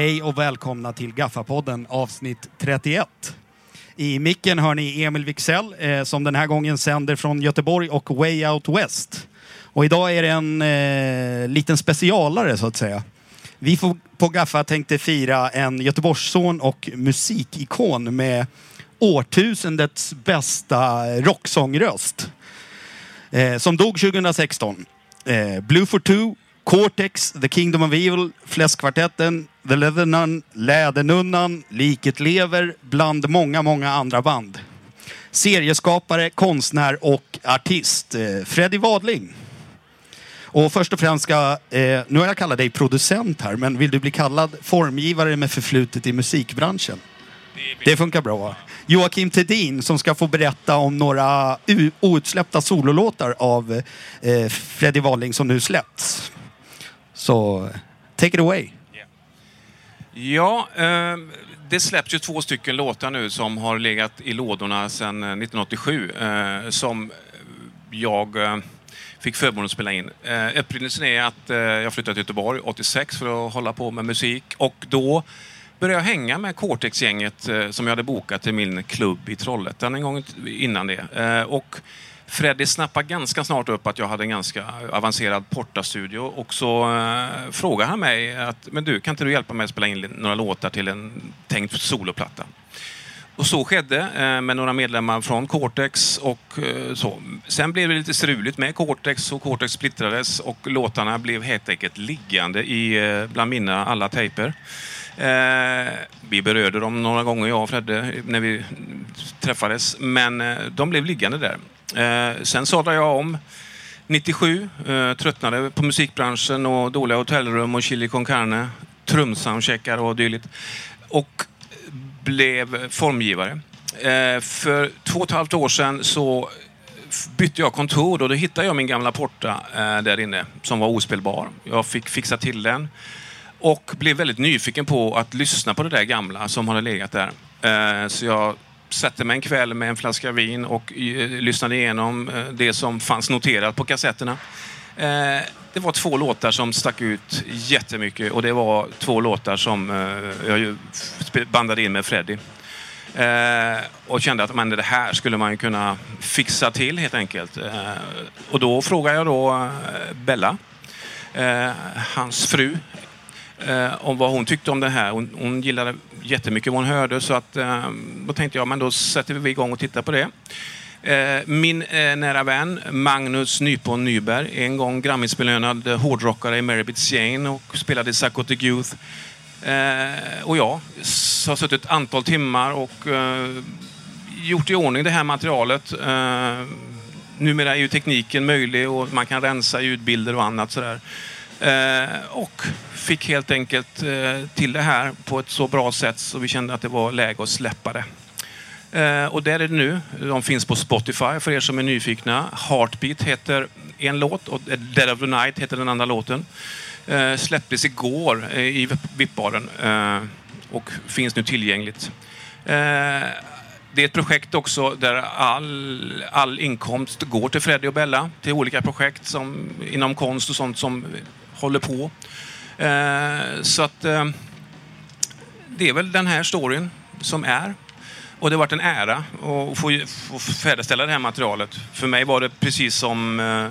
Hej och välkomna till Gaffapodden avsnitt 31. I micken hör ni Emil Wixell eh, som den här gången sänder från Göteborg och Way Out West. Och idag är det en eh, liten specialare så att säga. Vi får, på Gaffa tänkte fira en Göteborgsson och musikikon med årtusendets bästa rocksångröst. Eh, som dog 2016. Eh, Blue for Two, Cortex, The Kingdom of Evil, Fläskkvartetten, The Leather Nun, Lädernunnan, Liket Lever, bland många, många andra band. Serieskapare, konstnär och artist. Eh, Freddy Wadling. Och först och främst ska, eh, nu har jag kallat dig producent här, men vill du bli kallad formgivare med förflutet i musikbranschen? Det funkar bra? Joakim Tedin som ska få berätta om några outsläppta sololåtar av eh, Freddy Wadling som nu släppts. Så take it away. Ja, eh, det släpps ju två stycken låtar nu som har legat i lådorna sedan eh, 1987 eh, som jag eh, fick förmånen att spela in. Eh, upprinnelsen är att eh, jag flyttade till Göteborg 86 för att hålla på med musik och då började jag hänga med Cortex-gänget eh, som jag hade bokat till min klubb i Trollhättan en gång innan det. Eh, och Freddy snappade ganska snart upp att jag hade en ganska avancerad portastudio och så eh, frågade han mig att men du, kan inte du hjälpa mig att spela in några låtar till en tänkt soloplatta? Och så skedde eh, med några medlemmar från Cortex och eh, så. Sen blev det lite struligt med Cortex och Cortex splittrades och låtarna blev helt enkelt liggande i, eh, bland mina alla tejper. Eh, vi berörde dem några gånger, jag och Fredde, när vi träffades. Men eh, de blev liggande där. Eh, sen sadlade jag om 97, eh, tröttnade på musikbranschen och dåliga hotellrum och chili con carne, trumsoundcheckar och dylikt. Och blev formgivare. Eh, för två och ett halvt år sedan så bytte jag kontor och då hittade jag min gamla porta eh, där inne som var ospelbar. Jag fick fixa till den och blev väldigt nyfiken på att lyssna på det där gamla som hade legat där. Eh, så jag satte mig en kväll med en flaska vin och eh, lyssnade igenom eh, det som fanns noterat på kassetterna. Eh, det var två låtar som stack ut jättemycket och det var två låtar som jag bandade in med Freddy. Och kände att men det här skulle man ju kunna fixa till helt enkelt. Och då frågade jag då Bella, hans fru, eh, om vad hon tyckte om det här. Hon, hon gillade jättemycket vad hon hörde så att, eh, då tänkte jag men då sätter vi igång och tittar på det. Eh, Min eh, nära vän Magnus Nypon Nyberg, en gång Grammisbelönad hårdrockare i Mary Bits Jane och spelade i Psychotic Youth. Eh, och jag har suttit ett antal timmar och eh, gjort i ordning det här materialet. Eh, Numera är ju tekniken möjlig och man kan rensa ljudbilder och annat sådär. Eh, och fick helt enkelt eh, till det här på ett så bra sätt så vi kände att det var läge att släppa det. Eh, och där är det nu. De finns på Spotify för er som är nyfikna. Heartbeat heter en låt och Dead of the Night heter den andra låten. Släpptes igår i VIP-baren och finns nu tillgängligt. Det är ett projekt också där all, all inkomst går till Freddy och Bella, till olika projekt som, inom konst och sånt som håller på. Eh, så att eh, det är väl den här storyn som är. Och det har varit en ära att få, få färdigställa det här materialet. För mig var det precis som eh,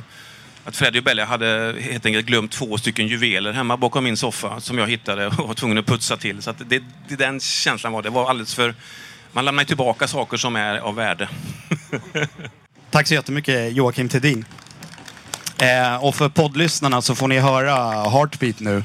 att Freddy och Bella hade helt enkelt glömt två stycken juveler hemma bakom min soffa som jag hittade och var tvungen att putsa till. Så att det, det, den känslan var det. var alldeles för... Man lämnar ju tillbaka saker som är av värde. Tack så jättemycket Joakim Tedin. Eh, och för poddlyssnarna så får ni höra Heartbeat nu.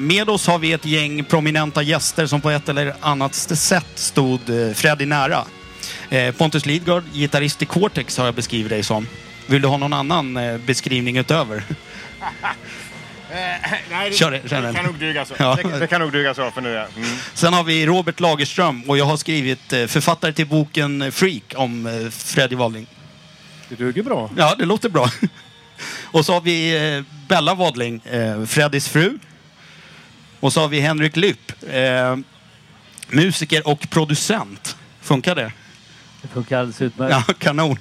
Med oss har vi ett gäng prominenta gäster som på ett eller annat sätt stod eh, Freddy nära. Eh, Pontus Lidgard, gitarrist i Cortex har jag beskrivit dig som. Vill du ha någon annan eh, beskrivning utöver? Nej, det, Kör det, det kan nog duga så. Ja. Det, det kan nog duga så för nu. Ja. Mm. Sen har vi Robert Lagerström och jag har skrivit eh, författare till boken Freak om eh, Freddy Wadling. Det duger bra. Ja, det låter bra. Och så har vi eh, Bella Wadling, eh, Freddys fru. Och så har vi Henrik Lypp, eh, musiker och producent. Funkar det? Det funkar alldeles utmärkt. Ja, kanon.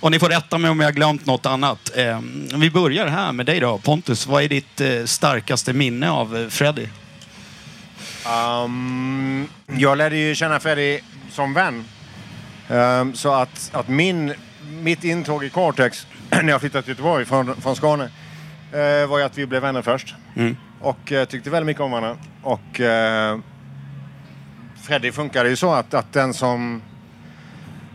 Och ni får rätta mig om jag har glömt något annat. Eh, vi börjar här med dig då, Pontus. Vad är ditt eh, starkaste minne av eh, Freddy? Um, jag lärde ju känna Freddy som vän. Um, så att, att min, mitt intåg i Cortex när jag flyttade till Göteborg från, från Skåne eh, var ju att vi blev vänner först. Mm. Och eh, tyckte väldigt mycket om varandra. Och uh, Freddy funkade ju så att, att den som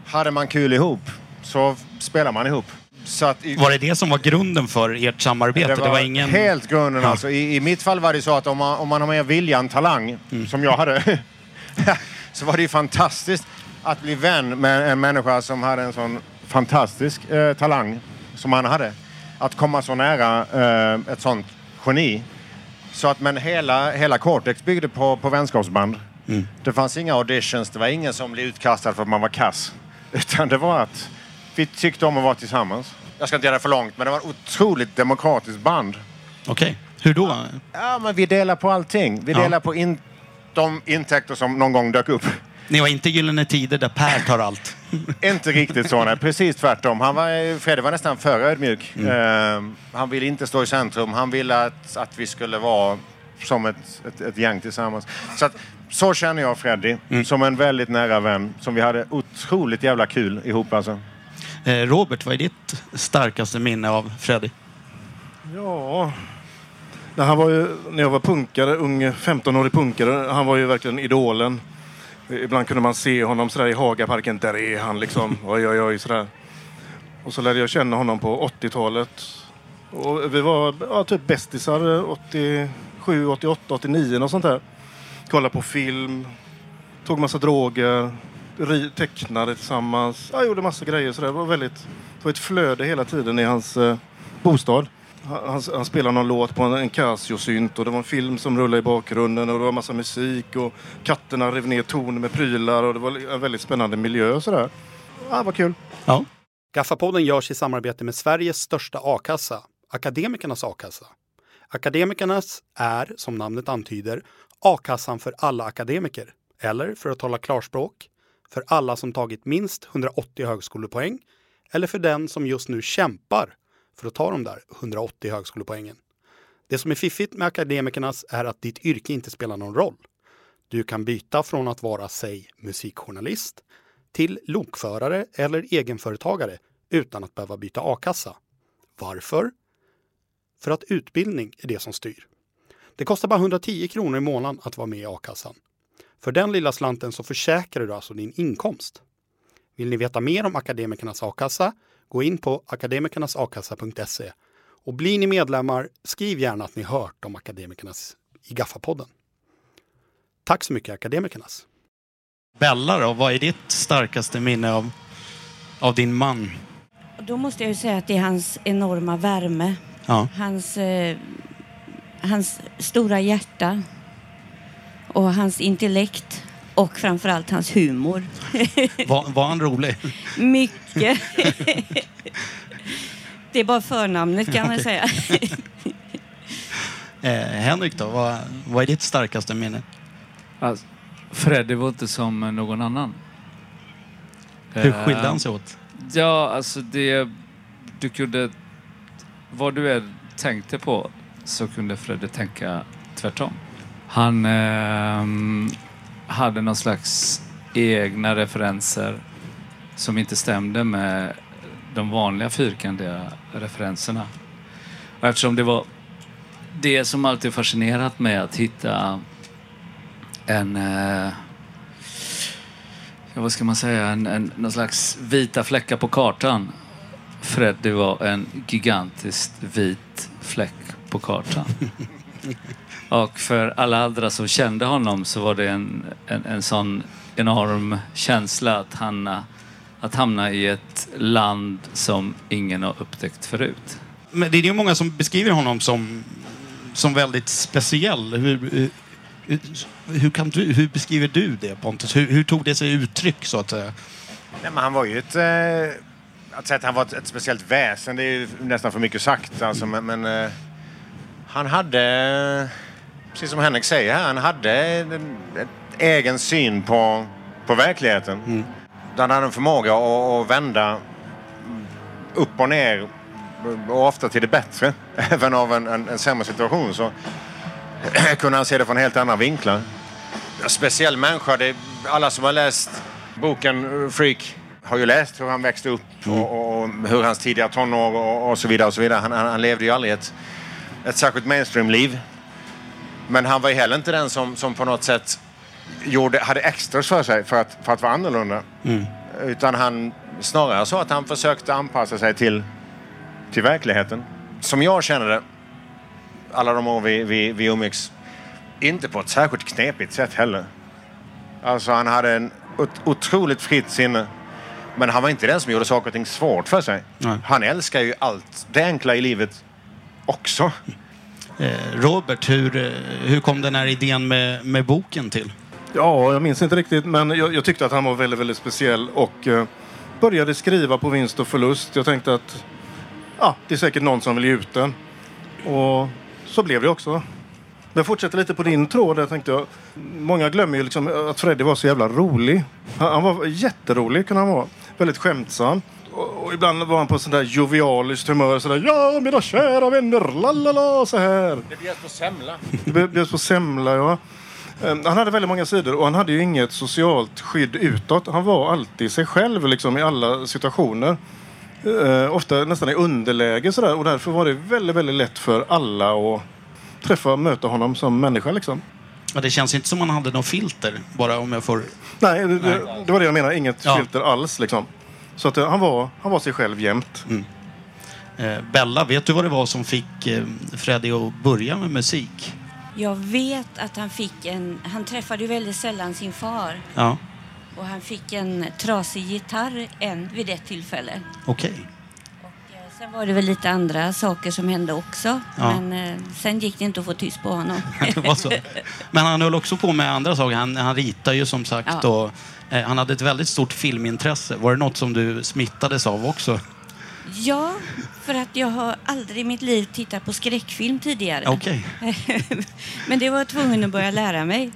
hade man kul ihop så spelar man ihop. Så att i, Var det det som var grunden för ert samarbete? det var, ingen... helt grunden Ja. alltså. I, I mitt fall var det så att om man, om man har mer vilja än talang, Mm. som jag hade, så var det ju fantastiskt att bli vän med en människa som hade en sån fantastisk eh, talang som han hade. Att komma så nära eh, ett sånt geni. Så att men hela, hela Cortex byggde på, på vänskapsband. Mm. Det fanns inga auditions, det var ingen som blev utkastad för att man var kass. Utan det var att vi tyckte om att vara tillsammans. Jag ska inte göra det för långt, men det var ett otroligt demokratiskt band. Okej. Hur då? Ja, men vi delar på allting. Vi Ja. delar på in, de intäkter som någon gång dök upp. Ni var inte Gyllene Tider där Per tar allt? Inte riktigt så, nej. Precis tvärtom. Han var, Fredrik var nästan för ödmjuk. Eh, han ville inte stå i centrum. Han ville att, att vi skulle vara som ett, ett, ett gäng tillsammans. Så, att, så känner jag Freddy, som en väldigt nära vän. Som vi hade otroligt jävla kul ihop alltså. Eh, Robert, vad är ditt starkaste minne av Freddy? Ja... Nej, han var ju, när jag var punkare, ung 15-årig punkare, han var ju verkligen idolen. Ibland kunde man se honom sådär i Hagaparken. Där är han liksom. Oj, oj, oj. Sådär. Och så lärde jag känna honom på 80-talet. Och vi var ja, typ bästisar 87, 88, 89 och sånt där. Kollade på film, tog massa droger, tecknade tillsammans. Jag gjorde massa grejer. Så det var väldigt, det var ett flöde hela tiden i hans eh, bostad. Han, han, spelade någon låt på en, en Casio-synt och det var en film som rullade i bakgrunden och det var massa musik och katterna rev ner torn med prylar och det var en väldigt spännande miljö och sådär. Ja, vad kul. Ja. Gaffapodden görs i samarbete med Sveriges största a-kassa, Akademikernas a-kassa. Akademikernas är, som namnet antyder, a-kassan för alla akademiker. Eller, för att tala klarspråk, för alla som tagit minst 180 högskolepoäng eller för den som just nu kämpar för att ta de där 180 högskolepoängen. Det som är fiffigt med Akademikernas är att ditt yrke inte spelar någon roll. Du kan byta från att vara, säg, musikjournalist till lokförare eller egenföretagare utan att behöva byta a-kassa. Varför? För att utbildning är det som styr. Det kostar bara 110 kronor i månaden att vara med i a-kassan. För den lilla slanten så försäkrar du alltså din inkomst. Vill ni veta mer om Akademikernas a-kassa? Gå in på akademikernasakassa.se. Och blir ni medlemmar, skriv gärna att ni hört om Akademikernas i Gaffapodden. Tack så mycket Akademikernas! Bella då, vad är ditt starkaste minne av, av din man? Då måste jag ju säga att det är hans enorma värme, Ja. hans, eh, hans stora hjärta och hans intellekt och framförallt hans humor. Var, var han rolig? Mycket. det är bara förnamnet kan man säga. Eh, Henrik då, vad, vad är ditt starkaste minne? Alltså, Freddy var inte som någon annan. Hur Eh, skilde han sig åt? Ja, alltså det... Du kunde... Vad du än tänkte på så kunde Freddy tänka tvärtom. Han ehm, hade någon slags egna referenser som inte stämde med de vanliga fyrkantiga referenserna. Och eftersom det var det som alltid fascinerat mig att hitta en... Eh, vad ska man säga? En, en, någon slags vita fläckar på kartan. Freddy var en gigantiskt vit fläck på kartan. Och för alla andra som kände honom så var det en, en, en sån enorm känsla att hamna, att hamna i ett land som ingen har upptäckt förut. Men det är ju många som beskriver honom som, som väldigt speciell. Hur, hur, hur, kan du, hur beskriver du det Pontus? Hur, hur tog det sig uttryck så att säga? Nej, men han var ju ett... Eh, att säga att han var ett, ett speciellt väsen, det är ju nästan för mycket sagt. Alltså, men men eh, han hade, precis som Henrik säger här, han hade en, en egen syn på, på verkligheten. Mm. Han hade en förmåga att, vända upp och ner och ofta till det bättre. Även av en, en, en sämre situation så kunde han se det från helt andra vinklar. Speciell människa. Det, alla som har läst boken Freak har ju läst hur han växte upp och, och, och hur hans tidiga tonår och, och, så vidare. och så vidare. Han, han, han levde ju aldrig ett, ett särskilt mainstream-liv. Men han var ju heller inte den som, som på något sätt gjorde, hade extras för sig för att, för att vara annorlunda. Mm. Utan han snarare så att han försökte anpassa sig till, till verkligheten. Som jag känner det, alla de år vi, vi, vi umgicks, inte på ett särskilt knepigt sätt heller. Alltså han hade en otroligt fritt sinne. Men han var inte den som gjorde saker och ting svårt för sig. Nej. Han älskar ju allt det enkla i livet också. Eh, Robert, hur, eh, hur kom den här idén med, med boken till? Ja, jag minns inte riktigt, men jag, jag tyckte att han var väldigt, väldigt speciell och eh, började skriva på vinst och förlust. Jag tänkte att ja, det är säkert någon som vill ge ut den. Och så blev det också. Jag fortsätter lite på din tråd. Där tänkte jag, många glömmer ju liksom att Freddy var så jävla rolig. Han, han var jätterolig, kunde han vara. Väldigt skämtsam. Och, och ibland var han på sån där jovialiskt humör. Sådär, ja mina kära vänner, la la la, så här. Det bjöds på semla. Det bjöds på semla, ja. Ehm, han hade väldigt många sidor och han hade ju inget socialt skydd utåt. Han var alltid sig själv liksom, i alla situationer. Uh, ofta nästan i underläge sådär. och därför var det väldigt, väldigt lätt för alla att träffa och möta honom som människa. Liksom. Ja, det känns inte som han hade något filter, bara om jag får... Nej, det, Nej. det var det jag menade. Inget ja. filter alls. Liksom. Så att, uh, han, var, han var sig själv jämt. Mm. Eh, Bella, vet du vad det var som fick eh, Freddy att börja med musik? Jag vet att han fick en... Han träffade ju väldigt sällan sin far. Ja. Och han fick en trasig gitarr en vid ett tillfälle. Okej. Okay. Eh, sen var det väl lite andra saker som hände också. Ja. Men eh, sen gick det inte att få tyst på honom. Men han höll också på med andra saker. Han, han ritar ju som sagt. Ja. Och, eh, han hade ett väldigt stort filmintresse. Var det något som du smittades av också? Ja, för att jag har aldrig i mitt liv tittat på skräckfilm tidigare. Okay. Men det var jag tvungen att börja lära mig.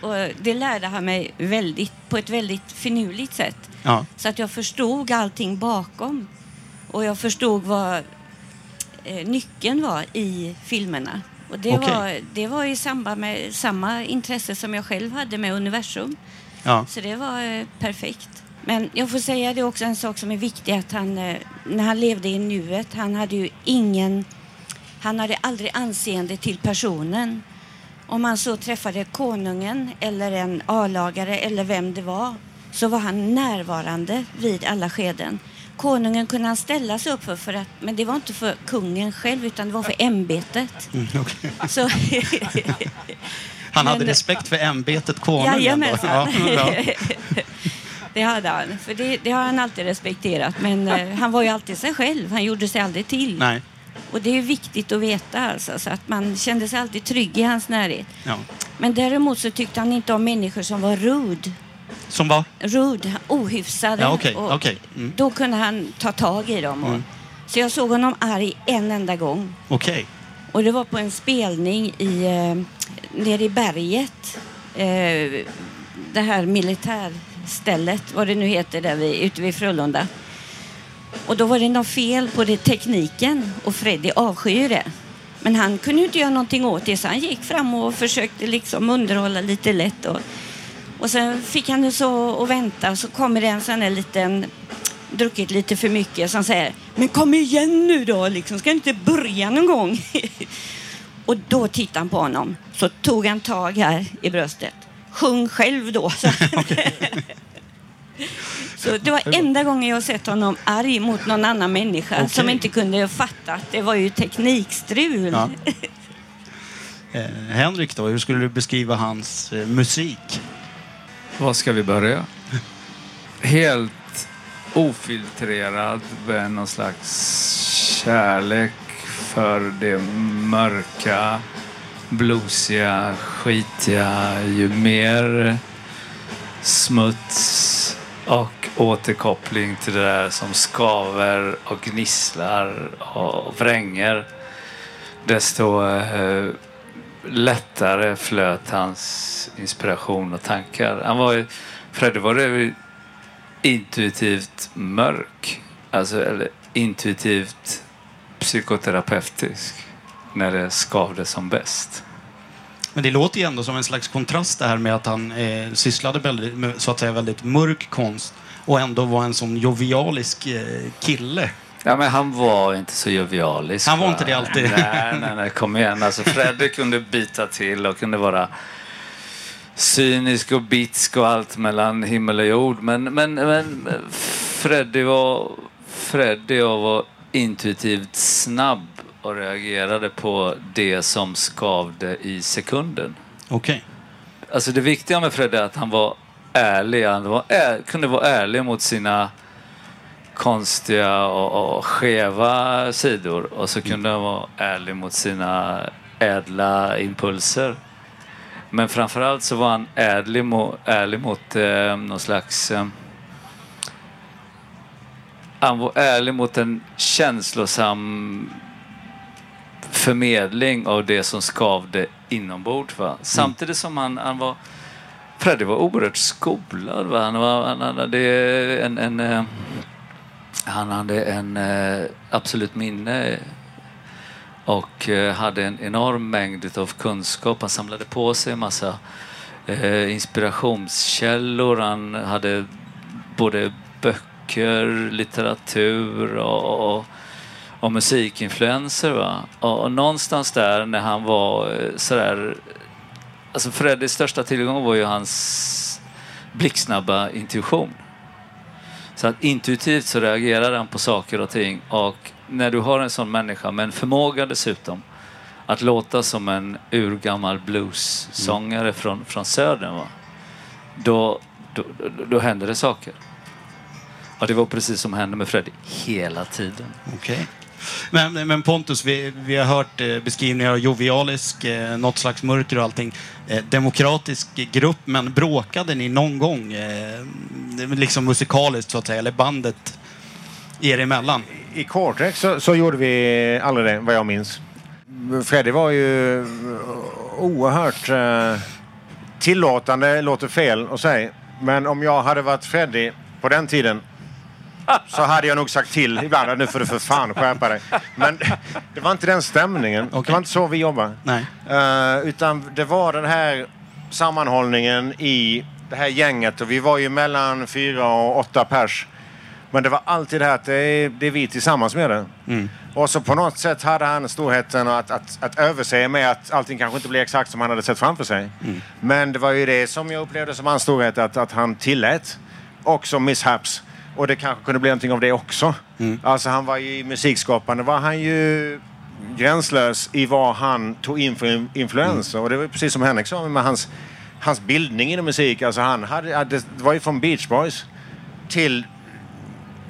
Och det lärde han mig väldigt, på ett väldigt finurligt sätt. Ja. Så att jag förstod allting bakom. Och jag förstod vad eh, nyckeln var i filmerna. Och det, okay. var, det var i samband med samma intresse som jag själv hade med universum. Ja. Så det var eh, perfekt. Men jag får säga det också en sak som är viktig att han, eh, när han levde i nuet, han hade ju ingen, han hade aldrig anseende till personen. Om han så träffade konungen eller en A-lagare eller vem det var så var han närvarande vid alla skeden. Konungen kunde han ställa sig upp för, för att, men det var inte för kungen själv utan det var för ämbetet. Mm, okay. så, han hade men, respekt för ämbetet konungen? Jajamensan. Ja, ja. Det hade han. För det, det, har han alltid respekterat. Men eh, han var ju alltid sig själv. Han gjorde sig aldrig till. Nej. Och det är viktigt att veta alltså, så att man kände sig alltid trygg i hans närhet. Ja. Men däremot så tyckte han inte om människor som var rude. Som var? Rude, ohyfsade. Ja, okay. okay. Mm. Då kunde han ta tag i dem. Och, mm. Så jag såg honom arg en enda gång. Okej. Okay. Och det var på en spelning i, eh, nere i berget. Eh, det här militär stället, vad det nu heter, där vi, ute vid Frölunda. Och då var det något fel på det, tekniken och Freddy avskyr det. Men han kunde ju inte göra någonting åt det så han gick fram och försökte liksom underhålla lite lätt. Och, och sen fick han det så och vänta och så kommer det en sån här liten druckit lite för mycket som säger Men kom igen nu då, liksom. ska du inte börja någon gång? och då tittade han på honom. Så tog han tag här i bröstet sjung själv då. Så det var enda gången jag sett honom arg mot någon annan människa okay. som inte kunde fatta att det var ju teknikstrul. Ja. Eh, Henrik då, hur skulle du beskriva hans eh, musik? Var ska vi börja? Helt ofiltrerad med någon slags kärlek för det mörka, bluesiga, skitiga. Ju mer smuts och återkoppling till det där som skaver och gnisslar och vränger desto eh, lättare flöt hans inspiration och tankar. Han var ju, Fredde var ju intuitivt mörk. Alltså, eller intuitivt psykoterapeutisk. När det skavde som bäst. Men det låter ju ändå som en slags kontrast det här med att han eh, sysslade väldigt, med, så att säga väldigt mörk konst och ändå var en sån jovialisk eh, kille. Ja, men han var inte så jovialisk. Han var va? inte det alltid. Nej, nej, nej, kom igen. Alltså, Fredrik kunde bita till och kunde vara cynisk och bitsk och allt mellan himmel och jord. Men, men, men Freddy var, Freddy var intuitivt snabb och reagerade på det som skavde i sekunden. Okej. Okay. Alltså det viktiga med Freddy är att han var ärlig. Han var, är, kunde vara ärlig mot sina konstiga och, och skeva sidor och så kunde han vara ärlig mot sina ädla impulser. Men framförallt så var han ärlig, mo, ärlig mot eh, någon slags... Eh, han var ärlig mot en känslosam förmedling av det som skavde inombords. Va? Samtidigt som han, han var... Freddy var oerhört skolad. Va? Han, var, han hade en... en han hade en eh, eh, absolut minne och eh, hade en enorm mängd av kunskap. Han samlade på sig en massa inspirationskällor. Han hade både böcker, litteratur och, och, och musikinfluenser. Va? Och, och, någonstans där när han var sådär... Alltså Freddys största tillgång var ju hans blixtsnabba intuition. Så att intuitivt så reagerar han på saker och ting och när du har en sån människa med en förmåga dessutom att låta som en urgammal blues-sångare mm. från, från södern va? Då, då, då händer det saker. Och det var precis som hände med Freddy hela tiden. Okay. Men, men Pontus, vi, vi har hört eh, beskrivningar av jovialisk, eh, något slags mörker och allting. Eh, demokratisk grupp, men bråkade ni någon gång? Eh, liksom musikaliskt så att säga, eller bandet er emellan? I Cortex så, så gjorde vi aldrig det, vad jag minns. Freddy var ju oerhört eh, tillåtande, låter fel att säga. Men om jag hade varit Freddy på den tiden så hade jag nog sagt till ibland att nu får du för fan skärpa dig. Men det var inte den stämningen. Okay. Det var inte så vi jobbade. Nej. Uh, utan det var den här sammanhållningen i det här gänget. Och vi var ju mellan fyra och åtta pers. Men det var alltid det här att det är, det är vi tillsammans med det. Mm. Och så på något sätt hade han storheten att, att, att överse med att allting kanske inte blev exakt som han hade sett framför sig. Mm. Men det var ju det som jag upplevde som hans storhet, att, att han tillät också mishaps och det kanske kunde bli någonting av det också. Mm. Alltså han var ju musikskapande var han ju gränslös i vad han tog in för influenser. Mm. Och det var precis som Henrik sa med hans, hans bildning inom musik. Alltså han hade, det var ju från Beach Boys till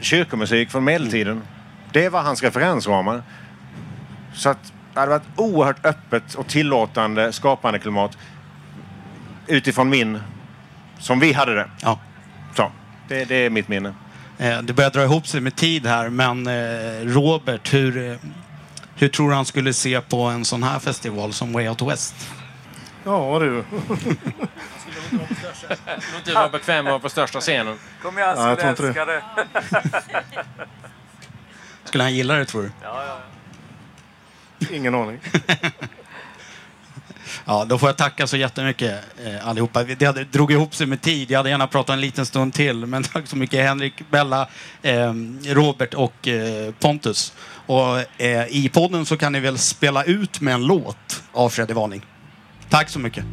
kyrkomusik från medeltiden. Mm. Det var hans referensramar. Så att det hade varit oerhört öppet och tillåtande skapande klimat utifrån min, som vi hade det. Ja. Så, det, det är mitt minne. Eh, det börjar dra ihop sig med tid här, men eh, Robert, hur, eh, hur tror du han skulle se på en sån här festival som Way Out West? Ja du. Skulle inte vara bekväm att vara på största scenen? Kom igen, ja, jag tror inte älska det. Skulle han gilla det tror du? Ja, ja. Ingen aning. Ja, då får jag tacka så jättemycket eh, allihopa. Det hade, drog ihop sig med tid. Jag hade gärna pratat en liten stund till. Men tack så mycket Henrik, Bella, eh, Robert och eh, Pontus. Och eh, i podden så kan ni väl spela ut med en låt av Freddy Varning. Tack så mycket.